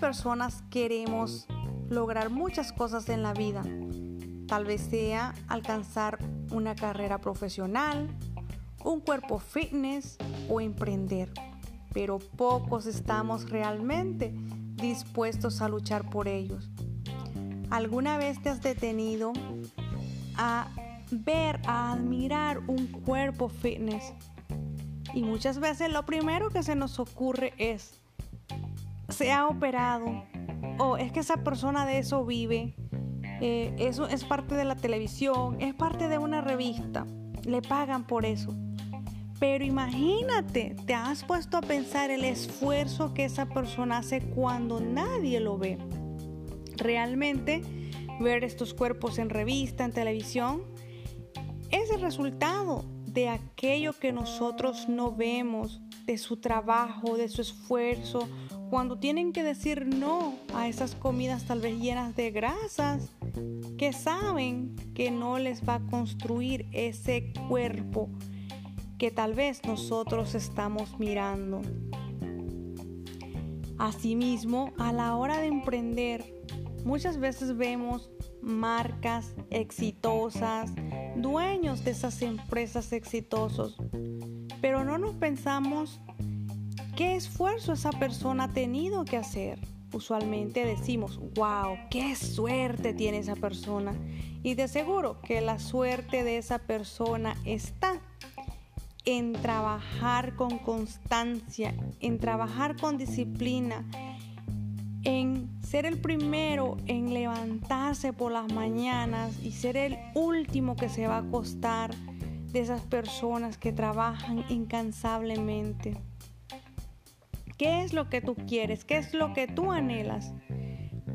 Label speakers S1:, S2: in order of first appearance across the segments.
S1: personas queremos lograr muchas cosas en la vida. Tal vez sea alcanzar una carrera profesional, un cuerpo fitness o emprender. Pero pocos estamos realmente dispuestos a luchar por ellos. ¿Alguna vez te has detenido a ver, a admirar un cuerpo fitness? Y muchas veces lo primero que se nos ocurre es, se ha operado, o es que esa persona de eso vive, eh, eso es parte de la televisión, es parte de una revista, le pagan por eso. Pero imagínate, te has puesto a pensar el esfuerzo que esa persona hace cuando nadie lo ve. Realmente ver estos cuerpos en revista, en televisión, es el resultado de aquello que nosotros no vemos, de su trabajo, de su esfuerzo, cuando tienen que decir no a esas comidas tal vez llenas de grasas, que saben que no les va a construir ese cuerpo que tal vez nosotros estamos mirando. Asimismo, a la hora de emprender, muchas veces vemos marcas exitosas, dueños de esas empresas exitosos, pero no nos pensamos qué esfuerzo esa persona ha tenido que hacer. Usualmente decimos, wow, qué suerte tiene esa persona. Y de seguro que la suerte de esa persona está en trabajar con constancia, en trabajar con disciplina, en ser el primero en levantarse por las mañanas y ser el último que se va a acostar de esas personas que trabajan incansablemente. ¿Qué es lo que tú quieres? ¿Qué es lo que tú anhelas?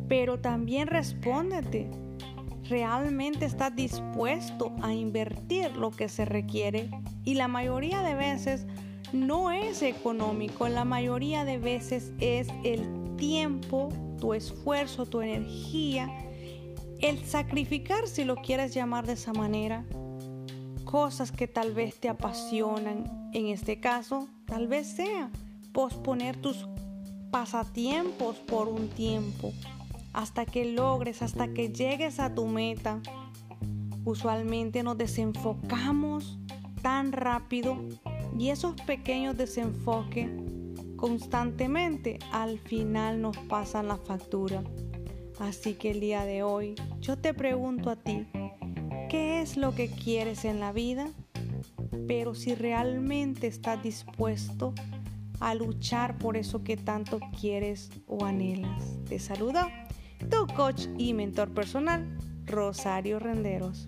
S1: Pero también respóndete. ¿Realmente estás dispuesto a invertir lo que se requiere? Y la mayoría de veces no es económico, la mayoría de veces es el tiempo, tu esfuerzo, tu energía, el sacrificar, si lo quieres llamar de esa manera, cosas que tal vez te apasionan. En este caso, tal vez sea posponer tus pasatiempos por un tiempo, hasta que logres, hasta que llegues a tu meta. Usualmente nos desenfocamos tan rápido y esos pequeños desenfoques constantemente, al final nos pasan la factura. Así que el día de hoy yo te pregunto a ti, ¿qué es lo que quieres en la vida? Pero si realmente estás dispuesto a luchar por eso que tanto quieres o anhelas. Te saluda tu coach y mentor personal, Rosario Renderos.